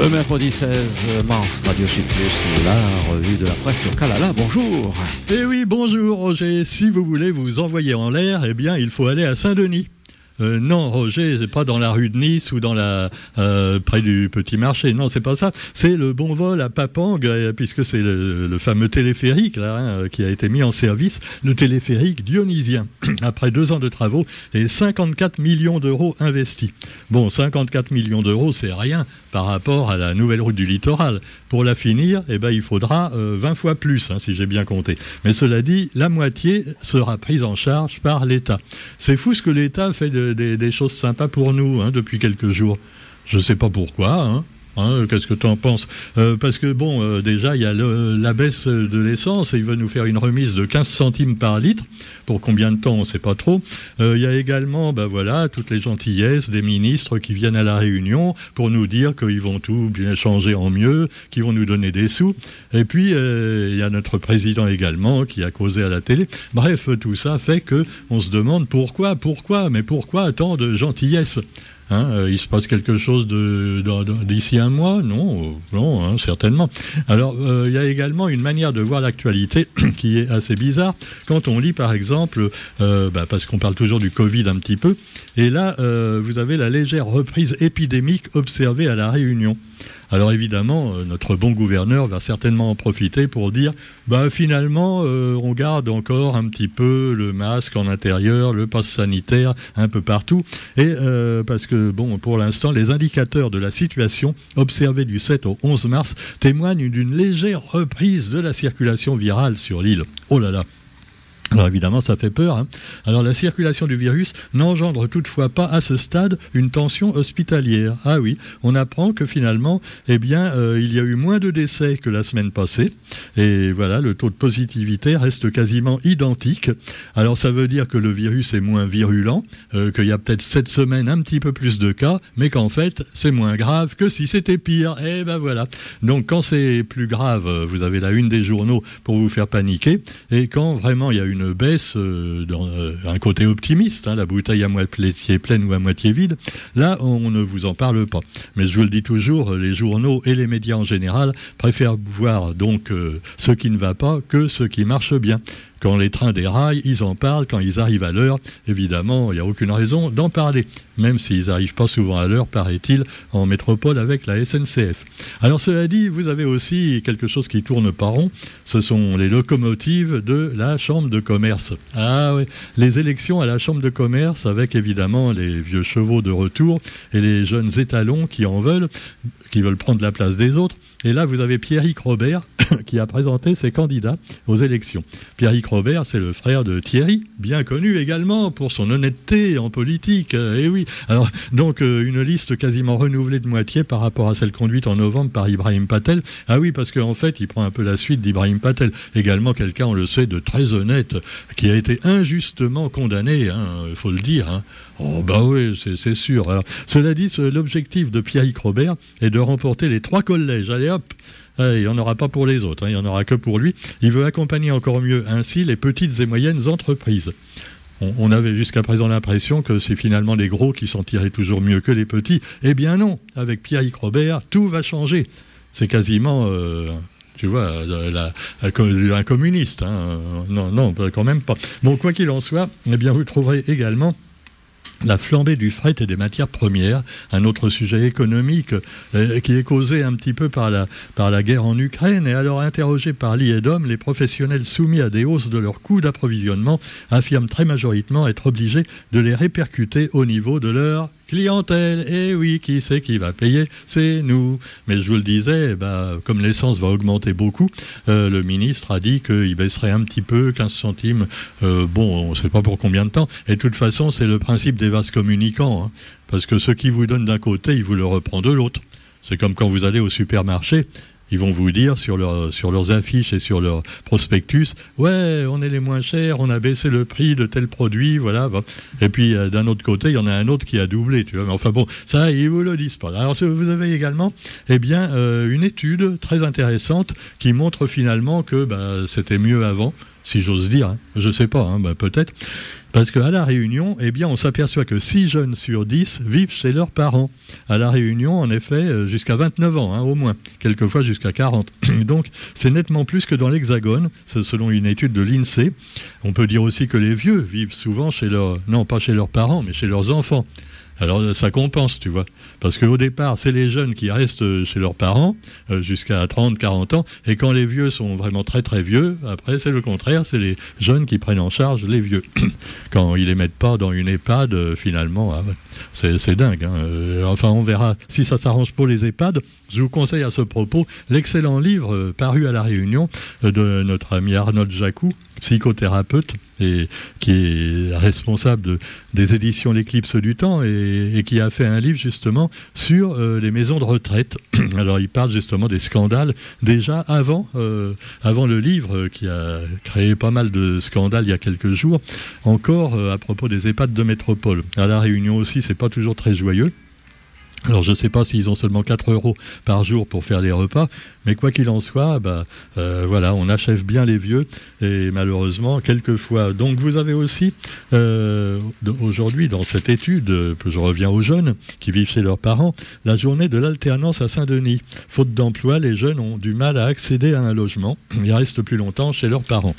Le mercredi 16 mars, Radio Sud Plus, la revue de la presse locale. Alain, bonjour. Eh oui, bonjour Roger. Si vous voulez vous envoyer en l'air, eh bien, il faut aller à Saint-Denis. Euh, non, Roger, c'est pas dans la rue de Nice ou dans la euh, près du Petit Marché. Non, c'est pas ça. C'est le bon vol à Papang, euh, puisque c'est le, fameux téléphérique là, hein, qui a été mis en service, le téléphérique dionysien, après deux ans de travaux et 54 millions d'euros investis. Bon, 54 millions d'euros, c'est rien par rapport à la nouvelle route du littoral. Pour la finir, eh ben, il faudra 20 fois plus, hein, si j'ai bien compté. Mais cela dit, la moitié sera prise en charge par l'État. C'est fou ce que l'État fait de des, choses sympas pour nous hein, depuis quelques jours. Je ne sais pas pourquoi. Hein. Hein, qu'est-ce que tu en penses euh, Parce que, bon, euh, déjà, il y a la baisse de l'essence et il veut nous faire une remise de 15 centimes par litre. Pour combien de temps, on ne sait pas trop. Euh, il y a également, ben voilà, toutes les gentillesses des ministres qui viennent à la réunion pour nous dire qu'ils vont tout bien changer en mieux, qu'ils vont nous donner des sous. Et puis, il y a notre président également qui a causé à la télé. Bref, tout ça fait que on se demande pourquoi, pourquoi, mais pourquoi tant de gentillesses? Hein, euh, il se passe quelque chose d'ici un mois? Non, euh, non, hein, certainement. Alors, euh, il y a également une manière de voir l'actualité qui est assez bizarre. Quand on lit, par exemple, bah, parce qu'on parle toujours du Covid un petit peu, et là, vous avez la légère reprise épidémique observée à la Réunion. Alors évidemment, notre bon gouverneur va certainement en profiter pour dire, bah finalement, on garde encore un petit peu le masque en intérieur, le passe sanitaire un peu partout, et parce que bon, pour l'instant, les indicateurs de la situation observés du 7 au 11 mars témoignent d'une légère reprise de la circulation virale sur l'île. Oh là là. Alors évidemment, ça fait peur. Hein. Alors la circulation du virus n'engendre toutefois pas à ce stade une tension hospitalière. Ah oui, on apprend que finalement, eh bien, euh, il y a eu moins de décès que la semaine passée. Et voilà, le taux de positivité reste quasiment identique. Alors ça veut dire que le virus est moins virulent, euh, qu'il y a peut-être cette semaine un petit peu plus de cas, mais qu'en fait, c'est moins grave que si c'était pire. Eh ben voilà. Donc quand c'est plus grave, vous avez la une des journaux pour vous faire paniquer. Et quand vraiment il y a une baisse euh, dans euh, un côté optimiste, hein, la bouteille à moitié pleine ou à moitié vide, là, on ne vous en parle pas. Mais je vous le dis toujours, les journaux et les médias en général préfèrent voir donc euh, ce qui ne va pas que ce qui marche bien. Quand les trains déraillent, ils en parlent. Quand ils arrivent à l'heure, évidemment, il n'y a aucune raison d'en parler. Même s'ils n'arrivent pas souvent à l'heure, paraît-il, en métropole avec la SNCF. Alors cela dit, vous avez aussi quelque chose qui tourne pas rond. Ce sont les locomotives de la Chambre de commerce. Ah oui, les élections à la Chambre de commerce avec évidemment les vieux chevaux de retour et les jeunes étalons qui en veulent, qui veulent prendre la place des autres. Et là, vous avez Pierrick Robert qui a présenté ses candidats aux élections. Pierrick Robert, c'est le frère de Thierry, bien connu également pour son honnêteté en politique. eh oui. Alors, donc, euh, une liste quasiment renouvelée de moitié par rapport à celle conduite en novembre par Ibrahim Patel. Ah oui, parce qu'en fait, il prend un peu la suite d'Ibrahim Patel. Également quelqu'un, on le sait, de très honnête, qui a été injustement condamné, il hein, faut le dire. Hein. Oh, bah oui, c'est sûr. Cela dit, l'objectif de Pierrick Robert est de remporter les trois collèges. Allez, hop il n'y en aura pas pour les autres, hein, il n'y en aura que pour lui. Il veut accompagner encore mieux ainsi les petites et moyennes entreprises. On, avait jusqu'à présent l'impression que c'est finalement les gros qui s'en tiraient toujours mieux que les petits. Eh bien non, avec Pierre Robert, tout va changer. C'est quasiment... Euh, tu vois, un communiste. Hein. Non, non, quand même pas. Bon, quoi qu'il en soit, eh bien, vous trouverez également la flambée du fret et des matières premières, un autre sujet économique euh, qui est causé un petit peu par la, guerre en Ukraine. Et alors, interrogés par l'IEDOM, les professionnels soumis à des hausses de leurs coûts d'approvisionnement affirment très majoritairement être obligés de les répercuter au niveau de leur clientèle. Et oui, qui c'est qui va payer? C'est nous. Mais je vous le disais, bah, comme l'essence va augmenter beaucoup, euh, le ministre a dit qu'il baisserait un petit peu, 15 centimes. Euh, bon, on ne sait pas pour combien de temps. Et de toute façon, c'est le principe des vases communicants. Hein. parce que ce qui vous donne d'un côté, il vous le reprend de l'autre. C'est comme quand vous allez au supermarché ils vont vous dire sur, leur, sur leurs affiches et sur leur prospectus, ouais, on est les moins chers, on a baissé le prix de tel produit, voilà. Et puis euh, d'un autre côté, il y en a un autre qui a doublé, tu vois. Mais enfin bon, ça, ils vous le disent pas. Alors vous avez également, eh bien, euh, une étude très intéressante qui montre finalement que bah, c'était mieux avant si j'ose dire. Hein. Je ne sais pas, hein, bah, peut-être. Parce qu'à La Réunion, eh bien, on s'aperçoit que 6 jeunes sur 10 vivent chez leurs parents. À La Réunion, en effet, euh, jusqu'à 29 ans, hein, au moins, quelquefois jusqu'à 40. Donc, c'est nettement plus que dans l'Hexagone, selon une étude de l'INSEE. On peut dire aussi que les vieux vivent souvent chez leurs, non pas chez leurs parents, mais chez leurs enfants. Alors ça compense, tu vois. Parce qu'au départ, c'est les jeunes qui restent chez leurs parents euh, jusqu'à 30, 40 ans. Et quand les vieux sont vraiment très très vieux, après c'est le contraire, c'est les jeunes qui prennent en charge les vieux. quand ils les mettent pas dans une EHPAD, euh, finalement, ah c'est dingue. Hein. Euh, enfin, on verra si ça s'arrange pour les EHPAD. Je vous conseille à ce propos l'excellent livre paru à La Réunion de notre ami Arnold Jacou, psychothérapeute qui est responsable des éditions L'éclipse du temps et, qui a fait un livre justement sur euh, les maisons de retraite. Alors il parle justement des scandales déjà avant, euh, le livre qui a créé pas mal de scandales il y a quelques jours, encore euh, à propos des EHPAD de métropole. À la Réunion aussi, c'est pas toujours très joyeux. Alors je ne sais pas s'ils ont seulement 4 euros par jour pour faire les repas, mais quoi qu'il en soit, bah, euh, voilà, on achève bien les vieux et malheureusement quelquefois. Donc vous avez aussi euh, aujourd'hui dans cette étude, je reviens aux jeunes qui vivent chez leurs parents, la journée de l'alternance à Saint-Denis. Faute d'emploi, les jeunes ont du mal à accéder à un logement. Ils restent plus longtemps chez leurs parents.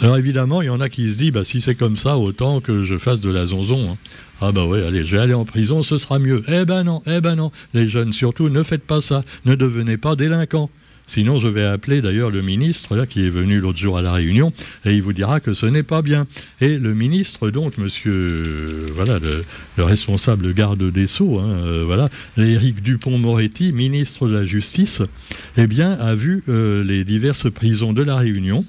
Alors évidemment, il y en a qui se disent, bah, si c'est comme ça, autant que je fasse de la zonzon. Hein. Ah bah ouais, allez, je vais aller en prison, ce sera mieux. Eh ben non, eh ben non. Les jeunes, surtout, ne faites pas ça. Ne devenez pas délinquants. Sinon, je vais appeler d'ailleurs le ministre là qui est venu l'autre jour à la réunion et il vous dira que ce n'est pas bien. Et le ministre, donc, Monsieur, voilà, le, responsable garde des sceaux, hein, euh, voilà, Éric Dupont-Moretti, ministre de la Justice, eh bien, a vu euh, les diverses prisons de la Réunion.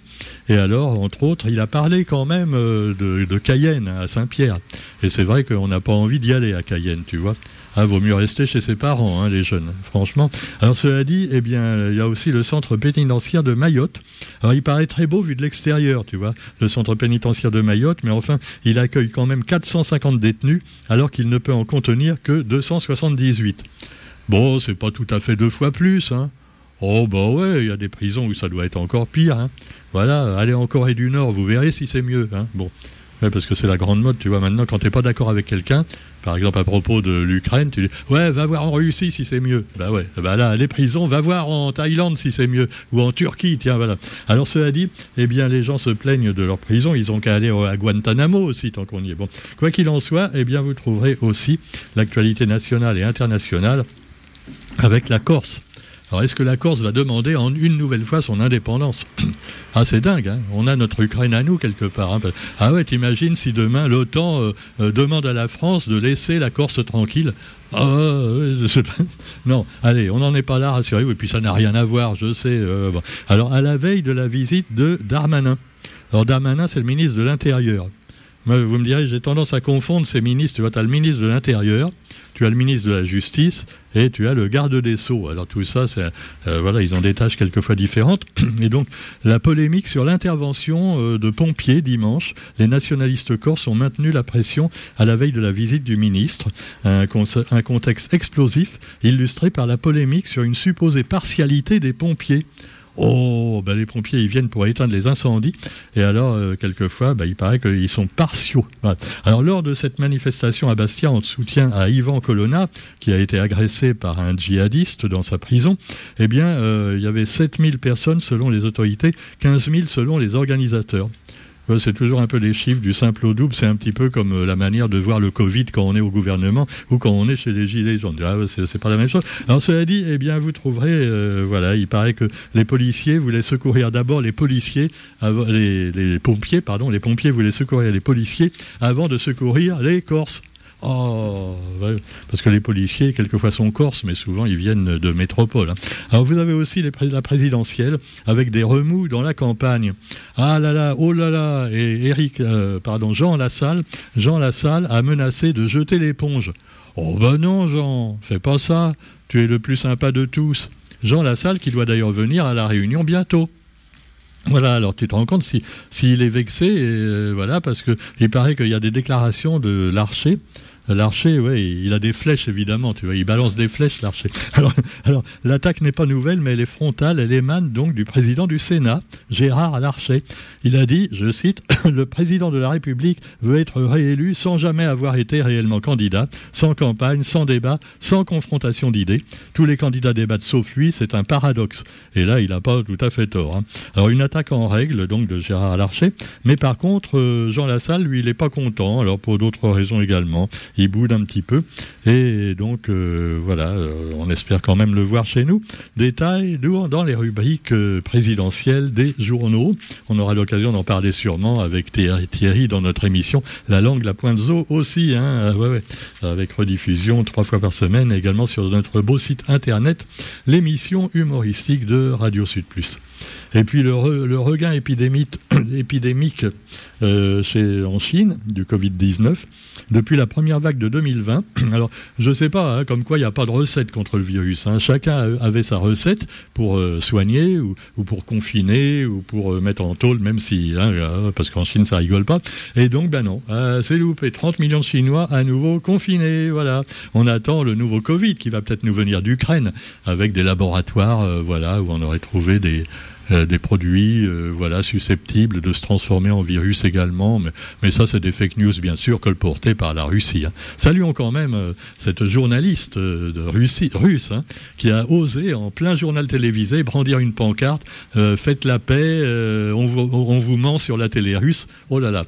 Et alors, entre autres, il a parlé quand même euh, de, Cayenne à Saint-Pierre. Et c'est vrai qu'on n'a pas envie d'y aller à Cayenne, tu vois. Ah, vaut mieux rester chez ses parents, hein, les jeunes, franchement. Alors cela dit, eh bien, il y a aussi le centre pénitentiaire de Mayotte. Alors il paraît très beau vu de l'extérieur, tu vois, le centre pénitentiaire de Mayotte, mais enfin, il accueille quand même 450 détenus, alors qu'il ne peut en contenir que 278. Bon, c'est pas tout à fait deux fois plus, hein. Oh bah ouais, il y a des prisons où ça doit être encore pire. Hein. Voilà, allez en Corée du Nord, vous verrez si c'est mieux. Hein. Bon, parce que c'est la grande mode, tu vois. Maintenant, quand tu n'es pas d'accord avec quelqu'un, par exemple à propos de l'Ukraine, tu dis ouais, va voir en Russie si c'est mieux. Bah ouais, bah là, les prisons, va voir en Thaïlande si c'est mieux, ou en Turquie, tiens, voilà. Alors cela dit, eh bien, les gens se plaignent de leur prison, ils ont qu'à aller à Guantanamo aussi tant qu'on y est. Bon, quoi qu'il en soit, eh bien, vous trouverez aussi l'actualité nationale et internationale avec la Corse. Alors est-ce que la Corse va demander une nouvelle fois son indépendance Ah c'est dingue, hein on a notre Ukraine à nous quelque part. Hein. Ah ouais, t'imagines si demain l'OTAN euh, euh, demande à la France de laisser la Corse tranquille? Ah, non, allez, on n'en est pas là, rassurez-vous. Et puis ça n'a rien à voir, je sais. Euh, Alors, à la veille de la visite de Darmanin. Alors, Darmanin, c'est le ministre de l'Intérieur. Vous me direz, j'ai tendance à confondre ces ministres. Tu vois, tu as le ministre de l'Intérieur, tu as le ministre de la Justice et tu as le garde des Sceaux. Alors tout ça, euh, voilà, ils ont des tâches quelquefois différentes. Et donc la polémique sur l'intervention euh, de pompiers dimanche, les nationalistes corses ont maintenu la pression à la veille de la visite du ministre. Un, un contexte explosif illustré par la polémique sur une supposée partialité des pompiers. Oh, ben les pompiers, ils viennent pour éteindre les incendies. Et alors, euh, quelquefois, ben, il paraît qu'ils sont partiaux. Alors, lors de cette manifestation à Bastia en soutien à Ivan Colonna, qui a été agressé par un djihadiste dans sa prison, eh bien, euh, il y avait 7000 personnes selon les autorités, 15 000 selon les organisateurs c'est toujours un peu les chiffres du simple au double. C'est un petit peu comme euh, la manière de voir le Covid quand on est au gouvernement ou quand on est chez les Gilets jaunes. Ah, c'est pas la même chose. Alors, cela dit, eh bien, vous trouverez, euh, voilà, il paraît que les policiers voulaient secourir d'abord les policiers, pompiers, pardon, les pompiers voulaient secourir les policiers avant de secourir les Corses. Oh, parce que les policiers, quelquefois sont corses, mais souvent ils viennent de métropole. Hein. Alors vous avez aussi la présidentielle avec des remous dans la campagne. Ah là là, oh là là, et Eric, euh, pardon, Jean Lassalle, Jean Lassalle a menacé de jeter l'éponge. Oh ben non, Jean, fais pas ça. Tu es le plus sympa de tous. Jean Lassalle, qui doit d'ailleurs venir à la Réunion bientôt. Voilà, alors tu te rends compte s'il est vexé, euh, voilà, parce qu'il paraît qu'il y a des déclarations de l'archer Larcher, ouais, il a des flèches évidemment, tu vois, il balance des flèches, Larcher. Alors, l'attaque n'est pas nouvelle, mais elle est frontale, elle émane donc du président du Sénat, Gérard Larcher. Il a dit, je cite, le président de la République veut être réélu sans jamais avoir été réellement candidat, sans campagne, sans débat, sans confrontation d'idées. Tous les candidats débattent sauf lui, c'est un paradoxe. Et là, il n'a pas tout à fait tort. Hein. Alors une attaque en règle, donc de Gérard Larcher, mais par contre, euh, Jean Lassalle, lui, il n'est pas content, alors pour d'autres raisons également. Il boude un petit peu. Et donc, euh, voilà, euh, on espère quand même le voir chez nous. Détail dans les rubriques présidentielles des journaux. On aura l'occasion d'en parler sûrement avec Thierry dans notre émission La langue, la pointe zoo aussi, hein, ouais, avec rediffusion trois fois par semaine, également sur notre beau site internet, l'émission humoristique de Radio Sud Plus. Et puis le, regain épidémique, euh, en Chine du Covid-19 depuis la première vague de 2020. Alors, je ne sais pas, hein, comme quoi il n'y a pas de recette contre le virus. Hein. Chacun avait sa recette pour euh, soigner ou, pour confiner ou pour euh, mettre en tôle, même si, hein, parce qu'en Chine ça rigole pas. Et donc, ben non, c'est loupé. 30 millions de Chinois à nouveau confinés. Voilà. On attend le nouveau Covid qui va peut-être nous venir d'Ukraine avec des laboratoires, voilà, où on aurait trouvé des euh, des produits euh, voilà, susceptibles de se transformer en virus également. Mais, ça, c'est des fake news, bien sûr, colportés par la Russie. Hein. Saluons quand même euh, cette journaliste de Russie, russe hein, qui a osé, en plein journal télévisé, brandir une pancarte Faites la paix, on vous, on ment sur la télé russe. Oh là là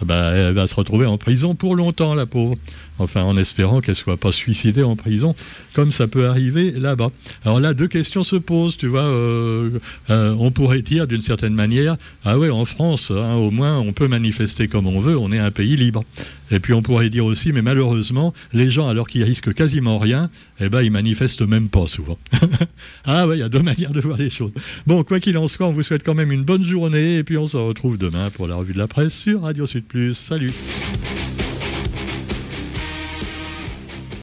ah bah, elle va se retrouver en prison pour longtemps, la pauvre. Enfin, en espérant qu'elle ne soit pas suicidée en prison, comme ça peut arriver là-bas. Alors là, deux questions se posent, tu vois. Euh, euh, on pourrait dire d'une certaine manière, ah ouais, en France, hein, au moins, on peut manifester comme on veut, on est un pays libre. Et puis on pourrait dire aussi, mais malheureusement, les gens, alors qu'ils risquent quasiment rien, eh ben, ils manifestent même pas souvent. ah ouais, il y a deux manières de voir les choses. Bon, quoi qu'il en soit, on vous souhaite quand même une bonne journée, et puis on se retrouve demain pour la revue de la presse sur Radio Sud Plus. Salut